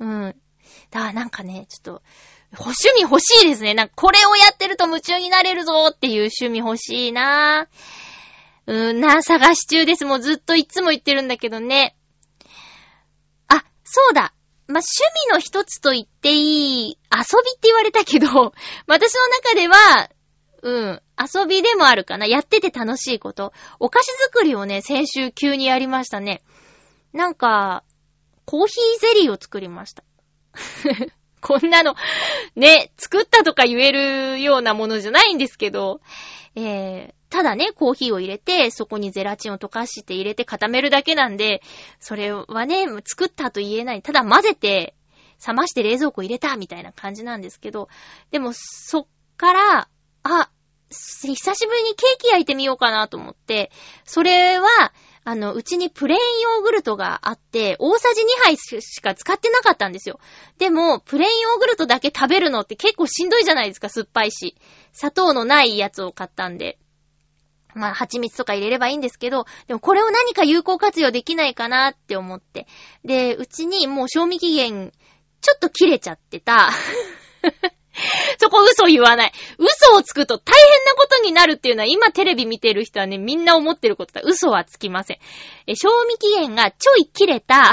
うん。だからなんかね、ちょっと、趣味欲しいですね。なんかこれをやってると夢中になれるぞっていう趣味欲しいなうーんな、探し中です。もうずっといつも言ってるんだけどね。あ、そうだ。ま趣味の一つと言っていい、遊びって言われたけど、私の中では、うん、遊びでもあるかな。やってて楽しいこと。お菓子作りをね、先週急にやりましたね。なんか、コーヒーゼリーを作りました。こんなの、ね、作ったとか言えるようなものじゃないんですけど、えー、ただね、コーヒーを入れて、そこにゼラチンを溶かして入れて固めるだけなんで、それはね、作ったと言えない。ただ混ぜて、冷まして冷蔵庫入れたみたいな感じなんですけど、でも、そっから、あ、久しぶりにケーキ焼いてみようかなと思って、それは、あの、うちにプレーンヨーグルトがあって、大さじ2杯しか使ってなかったんですよ。でも、プレーンヨーグルトだけ食べるのって結構しんどいじゃないですか、酸っぱいし。砂糖のないやつを買ったんで。まあ、蜂蜜とか入れればいいんですけど、でもこれを何か有効活用できないかなって思って。で、うちにもう賞味期限、ちょっと切れちゃってた。そこ嘘言わない。嘘をつくと大変なことになるっていうのは今テレビ見てる人はね、みんな思ってることだ。嘘はつきません。え、賞味期限がちょい切れた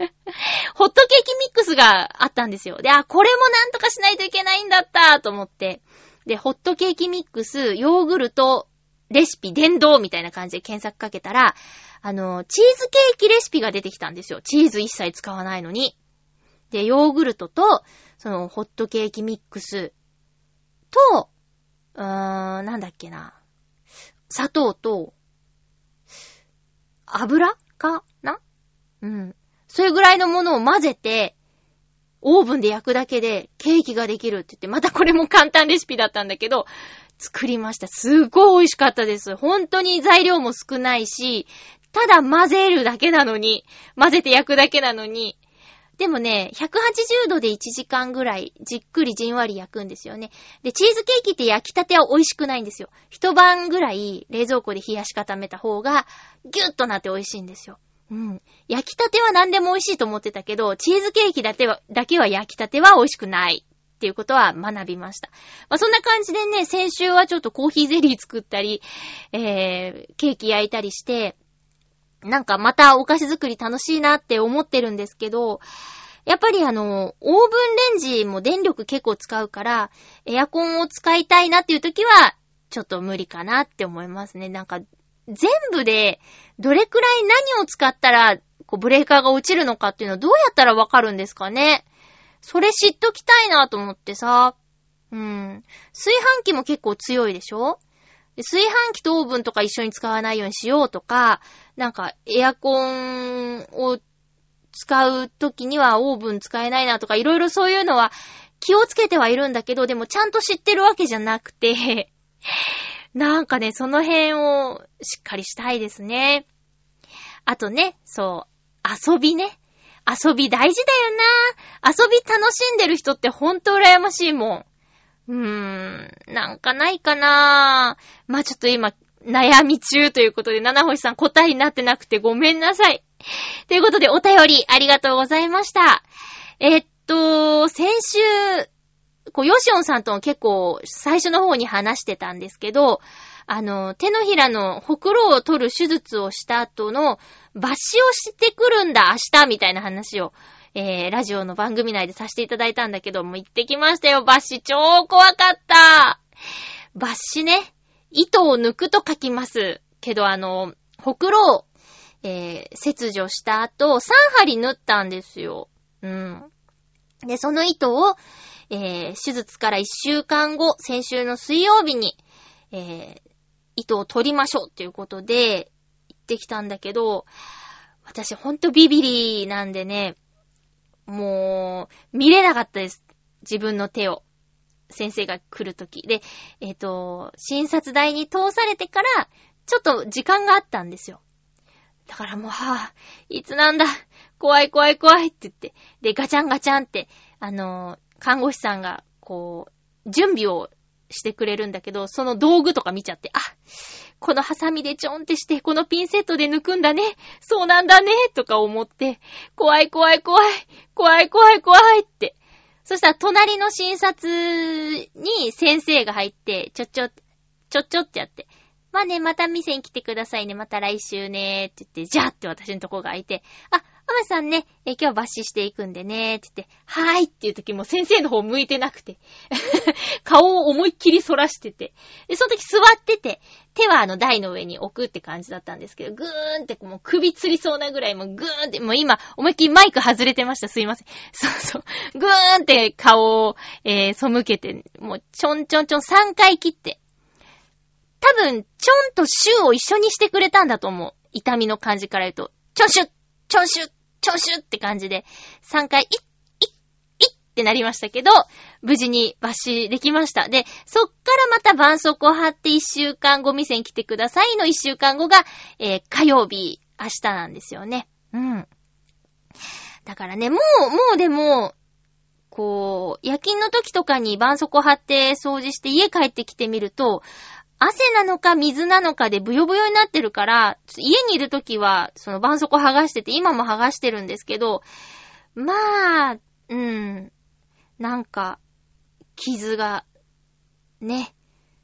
ホットケーキミックスがあったんですよ。で、あ、これもなんとかしないといけないんだったと思って。で、ホットケーキミックス、ヨーグルト、レシピ、電動みたいな感じで検索かけたら、あの、チーズケーキレシピが出てきたんですよ。チーズ一切使わないのに。で、ヨーグルトと、その、ホットケーキミックスと、うーん、なんだっけな。砂糖と、油かな？うん。それぐらいのものを混ぜて、オーブンで焼くだけでケーキができるって言って、またこれも簡単レシピだったんだけど、作りました。すっごい美味しかったです。本当に材料も少ないし、ただ混ぜるだけなのに、混ぜて焼くだけなのに、でもね、180度で1時間ぐらいじっくりじんわり焼くんですよね。で、チーズケーキって焼きたては美味しくないんですよ。一晩ぐらい冷蔵庫で冷やし固めた方がギュッとなって美味しいんですよ。うん。焼きたては何でも美味しいと思ってたけど、チーズケーキだけは、だけは焼きたては美味しくないっていうことは学びました。まあ、そんな感じでね、先週はちょっとコーヒーゼリー作ったり、えー、ケーキ焼いたりして、なんかまたお菓子作り楽しいなって思ってるんですけど、やっぱりあの、オーブンレンジも電力結構使うから、エアコンを使いたいなっていう時は、ちょっと無理かなって思いますね。なんか、全部で、どれくらい何を使ったら、こう、ブレーカーが落ちるのかっていうのはどうやったらわかるんですかね。それ知っときたいなと思ってさ。うん。炊飯器も結構強いでしょ？炊飯器とオーブンとか一緒に使わないようにしようとか、なんか、エアコンを使うときにはオーブン使えないなとか、いろいろそういうのは気をつけてはいるんだけど、でもちゃんと知ってるわけじゃなくて、なんかね、その辺をしっかりしたいですね。あとね、そう、遊びね。遊び大事だよな。遊び楽しんでる人ってほんと羨ましいもん。うーん、なんかないかなまあちょっと今、悩み中ということで、七星さん答えになってなくてごめんなさい。ということで、お便りありがとうございました。えっと、先週、こう、ヨシオンさんとも結構最初の方に話してたんですけど、あの、手のひらのほくろを取る手術をした後の抜歯をしてくるんだ、明日みたいな話を、えー、ラジオの番組内でさせていただいたんだけど、も行ってきましたよ、抜歯超怖かった抜歯ね、糸を抜くと書きます。けど、あの、ほくろを、えー、切除した後、3針縫ったんですよ。うん。で、その糸を、えー、手術から1週間後、先週の水曜日に、えー、糸を取りましょうっていうことで、行ってきたんだけど、私ほんとビビリなんでね、もう、見れなかったです。自分の手を。先生が来るとき。で、えっ、と、診察台に通されてから、ちょっと時間があったんですよ。だからもう、はぁ、いつなんだ？怖い怖い怖いって言って。で、ガチャンガチャンって、あの、看護師さんが、こう、準備をしてくれるんだけど、その道具とか見ちゃって、あ、このハサミでちょんってして、このピンセットで抜くんだね。そうなんだね。とか思って、怖い怖い怖い、怖い怖い怖いって。そしたら隣の診察に先生が入って、ちょっちょ、ちょっちょってやって、まあね、また店に来てくださいね。また来週ね。って言って、じゃあって私のとこが開いて、あ、マさんね、え今日抜歯していくんでね。って言って、はーいっていう時も先生の方向いてなくて、顔を思いっきり反らしてて、で、その時座ってて、手はあの台の上に置くって感じだったんですけど、ぐーんってもう首つりそうなぐらいもうぐーんって、もう今思いっきりマイク外れてました。すいません。そうそう。ぐーんって顔を、えー、背けて、もうちょんちょんちょん3回切って、多分、ちょんとシューを一緒にしてくれたんだと思う。痛みの感じから言うと、ちょんシュッ、ちょんシュッ、ちょんシュッって感じで、3回、いっ、いっ、いっってなりましたけど、無事に抜歯できました。で、そっからまた絆創膏貼って1週間後店に来てくださいの1週間後が、えー、火曜日、明日なんですよね。うん。だからね、もう、もうでも、こう、夜勤の時とかに絆創膏貼って掃除して家帰ってきてみると、汗なのか水なのかでブヨブヨになってるから、家にいるときは、その絆創膏剥がしてて、今も剥がしてるんですけど、まあ、うん、なんか、傷が、ね。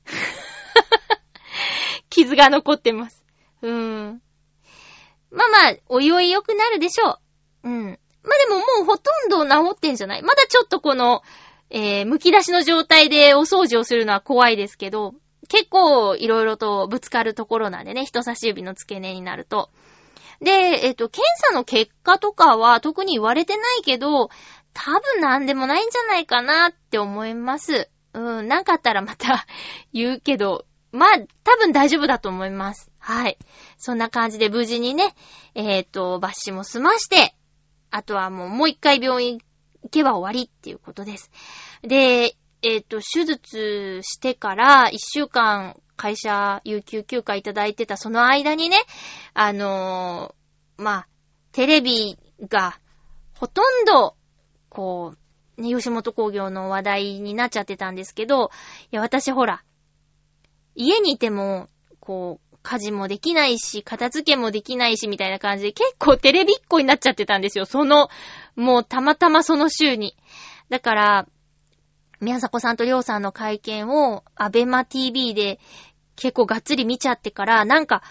傷が残ってます。うーん。まあまあ、おいおい良くなるでしょう。うん。まあでももうほとんど治ってんじゃない？まだちょっとこの、えー、剥き出しの状態でお掃除をするのは怖いですけど、結構いろいろとぶつかるところなんでね、人差し指の付け根になると。で、えっ、と、検査の結果とかは特に言われてないけど、多分なんでもないんじゃないかなって思います。うん、なんかあったらまた 言うけど、まあ、多分大丈夫だと思います。はい。そんな感じで無事にね、えっ、と、抜歯も済まして、あとはもうもう一回病院行けば終わりっていうことです。で、えっ、と、手術してから一週間会社有給休暇いただいてたその間にね、あのー、まあ、テレビがほとんど、こう、ね、吉本工業の話題になっちゃってたんですけど、いや、私ほら、家にいても、こう、家事もできないし、片付けもできないし、みたいな感じで結構テレビっ子になっちゃってたんですよ。その、もうたまたまその週に。だから、宮迫さんとりょうさんの会見を、アベマ TV で結構がっつり見ちゃってから、なんか、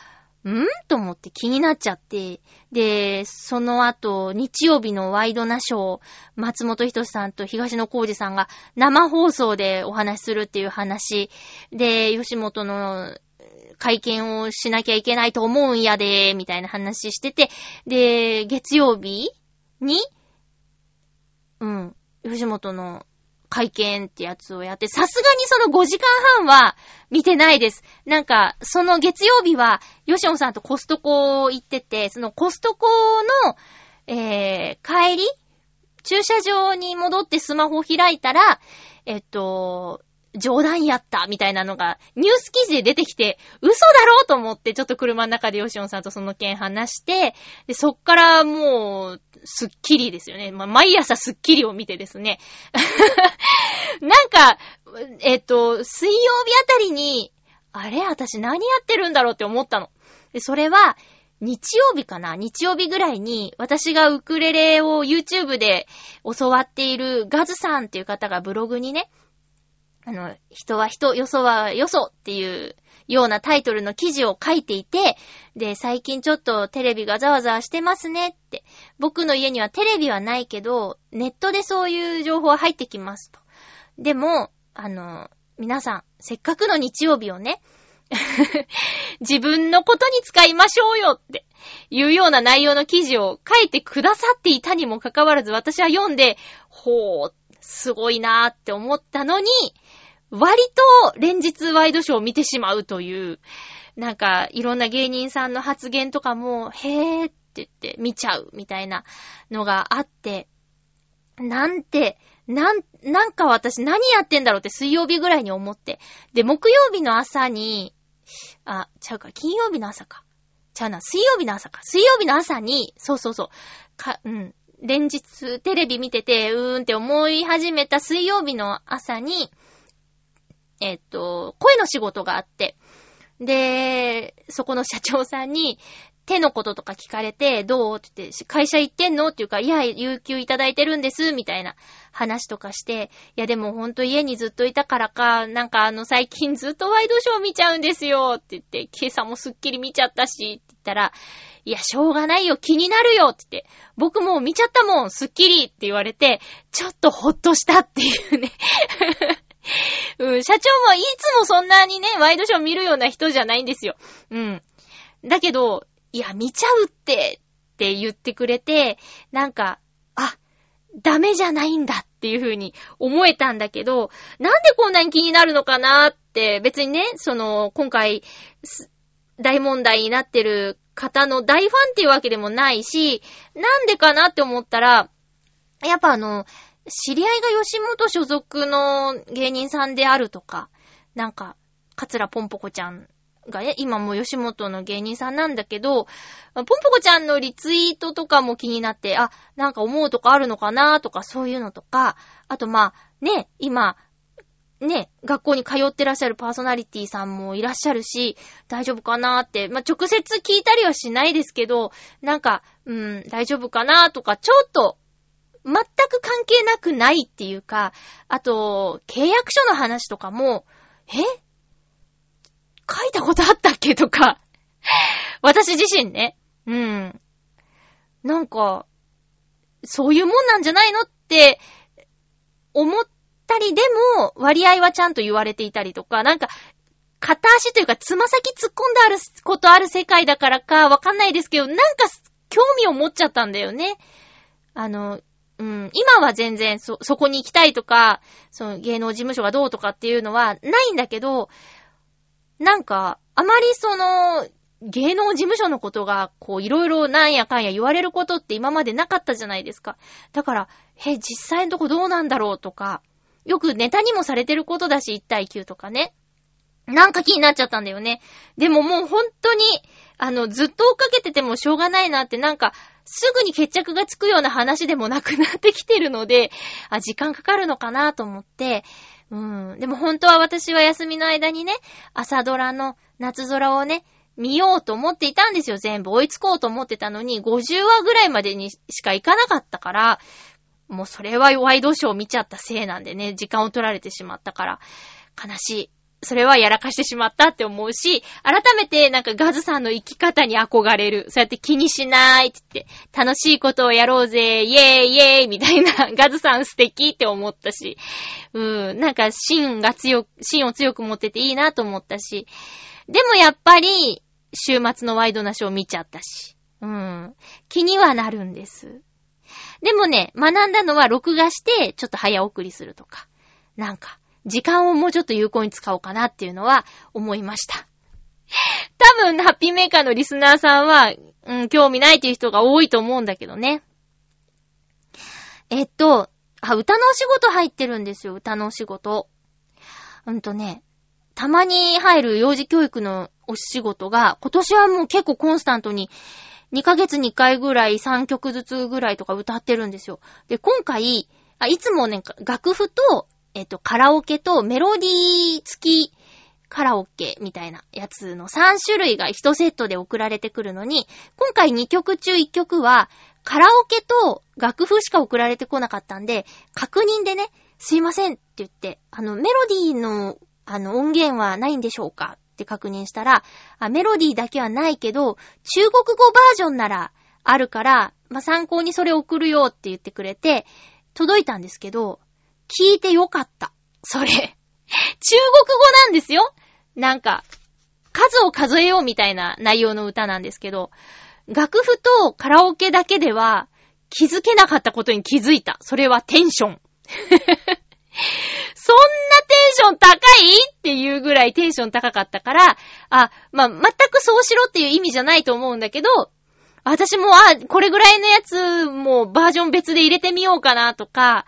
ん？と思って気になっちゃって。で、その後、日曜日のワイドナショー、松本人志さんと東野幸治さんが生放送でお話しするっていう話。で、吉本の会見をしなきゃいけないと思うんやで、みたいな話してて。で、月曜日に、うん、吉本の会見ってやつをやって、さすがにその5時間半は見てないです。なんか、その月曜日は、ヨシオンさんとコストコ行ってて、そのコストコの、えー、帰り駐車場に戻ってスマホ開いたら、えっと、冗談やった、みたいなのが、ニュース記事で出てきて、嘘だろうと思って、ちょっと車の中でヨシオンさんとその件話して、で、そっからもう、スッキリですよね。まあ、毎朝スッキリを見てですね。なんか、えっと、水曜日あたりに、あれ私何やってるんだろうって思ったの。で、それは、日曜日かな日曜日ぐらいに、私がウクレレを YouTube で教わっているガズさんっていう方がブログにね、あの、人は人、よそはよそっていうようなタイトルの記事を書いていて、で、最近ちょっとテレビがざわざわしてますねって。僕の家にはテレビはないけど、ネットでそういう情報は入ってきますと。でも、あの、皆さん、せっかくの日曜日をね、自分のことに使いましょうよっていうような内容の記事を書いてくださっていたにもかかわらず私は読んで、ほー、すごいなーって思ったのに、割と連日ワイドショーを見てしまうという、なんかいろんな芸人さんの発言とかも、へーって言って見ちゃうみたいなのがあって、なんて、なん、なんか私何やってんだろうって水曜日ぐらいに思って。で、木曜日の朝に、あ、ちゃうか、金曜日の朝か。ちゃうな、水曜日の朝か。水曜日の朝に、そうそうそう、か、うん、連日テレビ見てて、うーんって思い始めた水曜日の朝に、えっと、声の仕事があって、で、そこの社長さんに、手のこととか聞かれて、どうって言って、会社行ってんのっていうか、いや、有給いただいてるんです、みたいな話とかして、いや、でもほんと家にずっといたからか、なんかあの、最近ずっとワイドショー見ちゃうんですよ、って言って、今朝もすっきり見ちゃったし、って言ったら、いや、しょうがないよ、気になるよ、って言って、僕もう見ちゃったもん、すっきりって言われて、ちょっとほっとしたっていうね。うん、社長もいつもそんなにね、ワイドショー見るような人じゃないんですよ。うん。だけど、いや、見ちゃうって、って言ってくれて、なんか、あ、ダメじゃないんだっていう風に思えたんだけど、なんでこんなに気になるのかなって、別にね、その、今回、大問題になってる方の大ファンっていうわけでもないし、なんでかなって思ったら、やっぱあの、知り合いが吉本所属の芸人さんであるとか、なんか、カツラポンポコちゃんがね、今も吉本の芸人さんなんだけど、ポンポコちゃんのリツイートとかも気になって、あ、なんか思うとこあるのかなとか、そういうのとか、あとまあ、ね、今、ね、学校に通ってらっしゃるパーソナリティさんもいらっしゃるし、大丈夫かなって、まあ、直接聞いたりはしないですけど、なんか、うん、大丈夫かなとか、ちょっと全く関係なくないっていうか、あと、契約書の話とかも、え？書いたことあったっけとか、私自身ね、うん。なんか、そういうもんなんじゃないのって思ったりでも、割合はちゃんと言われていたりとか、なんか、片足というか、つま先突っ込んであることある世界だからか、わかんないですけど、なんか、興味を持っちゃったんだよね。あの、うん、今は全然そ、そこに行きたいとか、その芸能事務所がどうとかっていうのはないんだけど、なんか、あまりその、芸能事務所のことが、こう、いろいろなんやかんや言われることって今までなかったじゃないですか。だから、へ、実際のとこどうなんだろうとか、よくネタにもされてることだし、1対9とかね。なんか気になっちゃったんだよね。でももう本当に、あの、ずっと追っかけててもしょうがないなって、なんか、すぐに決着がつくような話でもなくなってきてるので、あ、時間かかるのかなと思って、うん。でも本当は私は休みの間にね、朝ドラの夏空をね、見ようと思っていたんですよ、全部。追いつこうと思ってたのに、50話ぐらいまでにしか行かなかったから、もうそれはワイドショー見ちゃったせいなんでね、時間を取られてしまったから、悲しい。それはやらかしてしまったって思うし、改めてなんかガズさんの生き方に憧れる。そうやって気にしないって言って、楽しいことをやろうぜ、イェーイイェーイみたいな、ガズさん素敵って思ったし、うん、なんか芯が強く、芯を強く持ってていいなと思ったし、でもやっぱり、週末のワイドなショー見ちゃったし、うん、気にはなるんです。でもね、学んだのは録画して、ちょっと早送りするとか。なんか、時間をもうちょっと有効に使おうかなっていうのは思いました。多分、ハッピーメーカーのリスナーさんは、うん、興味ないっていう人が多いと思うんだけどね。えっと、あ、歌のお仕事入ってるんですよ、歌のお仕事。うんとね、たまに入る幼児教育のお仕事が、今年はもう結構コンスタントに、2ヶ月に1回ぐらい3曲ずつぐらいとか歌ってるんですよ。で、今回、あいつもね、楽譜とえっと、カラオケとメロディー付きカラオケみたいなやつの3種類が1セットで送られてくるのに、今回2曲中1曲は、カラオケと楽譜しか送られてこなかったんで、確認でね、すいませんって言って、あの、メロディーの、あの、音源はないんでしょうかって確認したら、あ、メロディーだけはないけど、中国語バージョンならあるから、まあ、参考にそれ送るよって言ってくれて、届いたんですけど、聞いてよかった。それ。中国語なんですよなんか、数を数えようみたいな内容の歌なんですけど、楽譜とカラオケだけでは気づけなかったことに気づいた。それはテンション。そんなテンション高いっていうぐらいテンション高かったから、あ、まあ、全くそうしろっていう意味じゃないと思うんだけど、私も、あ、これぐらいのやつ、もうバージョン別で入れてみようかなとか、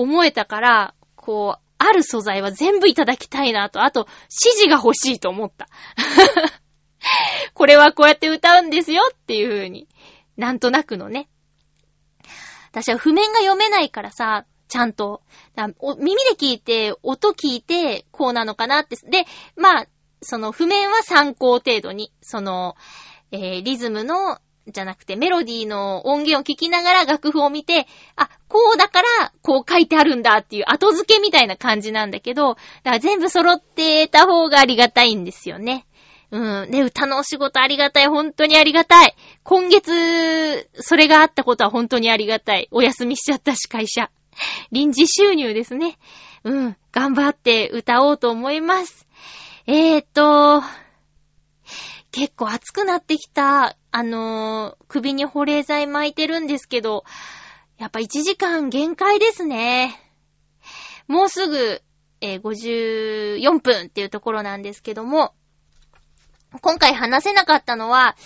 思えたから、こう、ある素材は全部いただきたいなと、あと、指示が欲しいと思った。これはこうやって歌うんですよっていう風に。なんとなくのね。私は譜面が読めないからさ、ちゃんと。耳で聞いて、音聞いて、こうなのかなって。で、まあ、その譜面は参考程度に、その、えー、リズムのじゃなくて、メロディーの音源を聞きながら楽譜を見て、あ、こうだから、こう書いてあるんだっていう後付けみたいな感じなんだけど、だから全部揃ってた方がありがたいんですよね。うん。ね、歌のお仕事ありがたい。本当にありがたい。今月、それがあったことは本当にありがたい。お休みしちゃったし、会社。臨時収入ですね。うん。頑張って歌おうと思います。えーと、結構暑くなってきた。あのー、首に保冷剤巻いてるんですけど、やっぱ1時間限界ですね。もうすぐ、えー、54分っていうところなんですけども、今回話せなかったのは、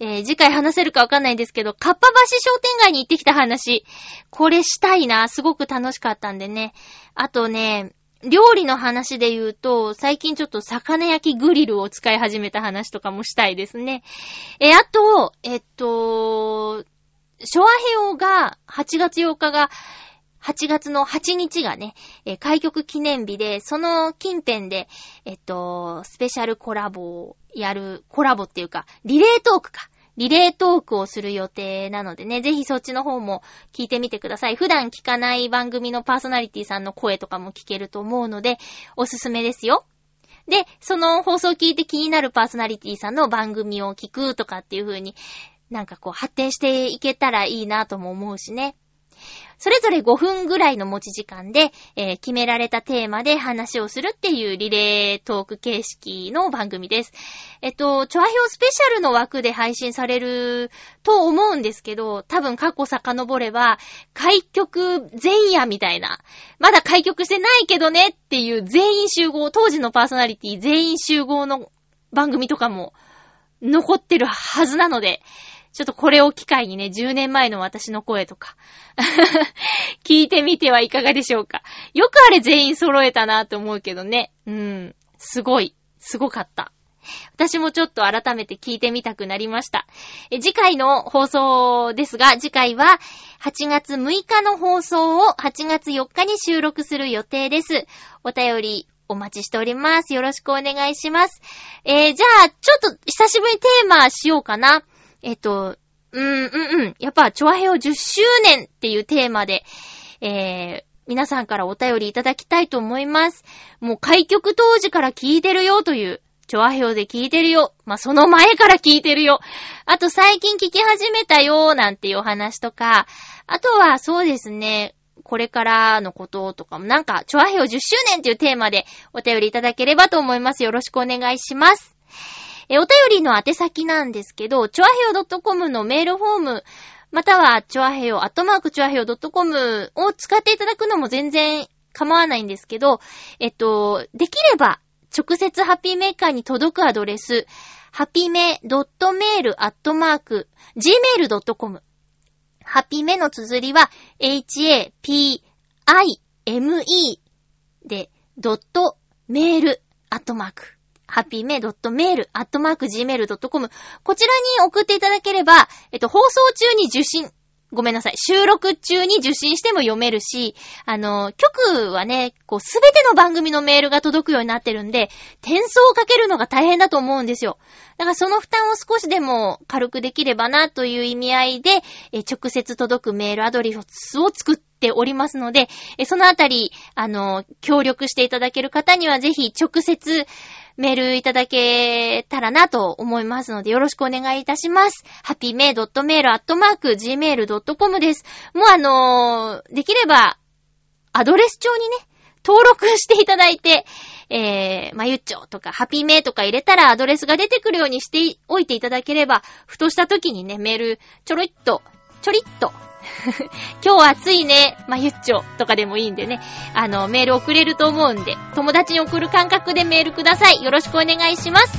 えー、次回話せるかわかんないんですけど、かっぱ橋商店街に行ってきた話。これしたいな。すごく楽しかったんでね。あとね、料理の話で言うと、最近ちょっと魚焼きグリルを使い始めた話とかもしたいですね。え、あと、えっと、ショアヘオが8月8日が、8月の8日がね、え開局記念日で、その近辺で、えっと、スペシャルコラボをやる、コラボっていうか、リレートークか。リレートークをする予定なのでね、ぜひそっちの方も聞いてみてください。普段聞かない番組のパーソナリティさんの声とかも聞けると思うので、おすすめですよ。で、その放送聞いて気になるパーソナリティさんの番組を聞くとかっていう風に、なんかこう発展していけたらいいなとも思うしね。それぞれ5分ぐらいの持ち時間で、えー決められたテーマで話をするっていうリレートーク形式の番組です。えっと、チョアヘオスペシャルの枠で配信されると思うんですけど、多分過去遡れば、開局前夜みたいな、まだ開局してないけどねっていう全員集合、当時のパーソナリティ全員集合の番組とかも残ってるはずなので、ちょっとこれを機会にね、10年前の私の声とか、聞いてみてはいかがでしょうか。よくあれ全員揃えたなと思うけどね。うん。すごい。すごかった。私もちょっと改めて聞いてみたくなりました。次回の放送ですが、次回は8月6日の放送を8月4日に収録する予定です。お便りお待ちしております。よろしくお願いします。えー、じゃあ、ちょっと久しぶりにテーマしようかな。えっと、うん、うん、うん。やっぱ、チョアヘオ10周年っていうテーマで、えー、皆さんからお便りいただきたいと思います。もう開局当時から聞いてるよという、チョアヘオで聞いてるよ。まあ、その前から聞いてるよ。あと最近聞き始めたよなんていうお話とか、あとはそうですね、これからのこととかも、なんか、チョアヘオ10周年っていうテーマでお便りいただければと思います。よろしくお願いします。え、お便りの宛先なんですけど、チョアヘオ .com のメールフォーム、または、チョアヘオ、アットマークチョアヘオ .com を使っていただくのも全然構わないんですけど、えっと、できれば、直接ハッピーメーカーに届くアドレス、ハピメ .mail.gmail.com ハピメの綴りは、h-a-p-i-m-e で、ドットメール、アットマーク。ハッピーメイドットメール、アットマーク gmail.com。こちらに送っていただければ、えっと、放送中に受信、ごめんなさい。収録中に受信しても読めるし、あの、局はね、こう、すべての番組のメールが届くようになってるんで、転送をかけるのが大変だと思うんですよ。だからその負担を少しでも軽くできればなという意味合いで、え直接届くメールアドレスを作っておりますので、えそのあたり、あの、協力していただける方にはぜひ直接メールいただけたらなと思いますので、よろしくお願いいたします。happymail.mail.gmail.com です。もうあのできれば、アドレス帳にね、登録していただいて、えー、まゆっちょとか、ハピメとか入れたらアドレスが出てくるようにしておいていただければ、ふとした時にね、メール、ちょろいっと、ちょりっと、今日暑いね、まゆっちょとかでもいいんでね、あの、メール送れると思うんで、友達に送る感覚でメールください。よろしくお願いします。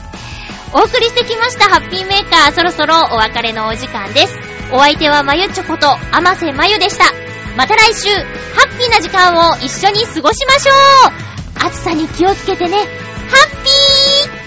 お送りしてきました、ハッピーメーカー、そろそろお別れのお時間です。お相手はまゆっちょこと、あませまゆでした。また来週、ハッピーな時間を一緒に過ごしましょう暑さに気をつけてね。ハッピー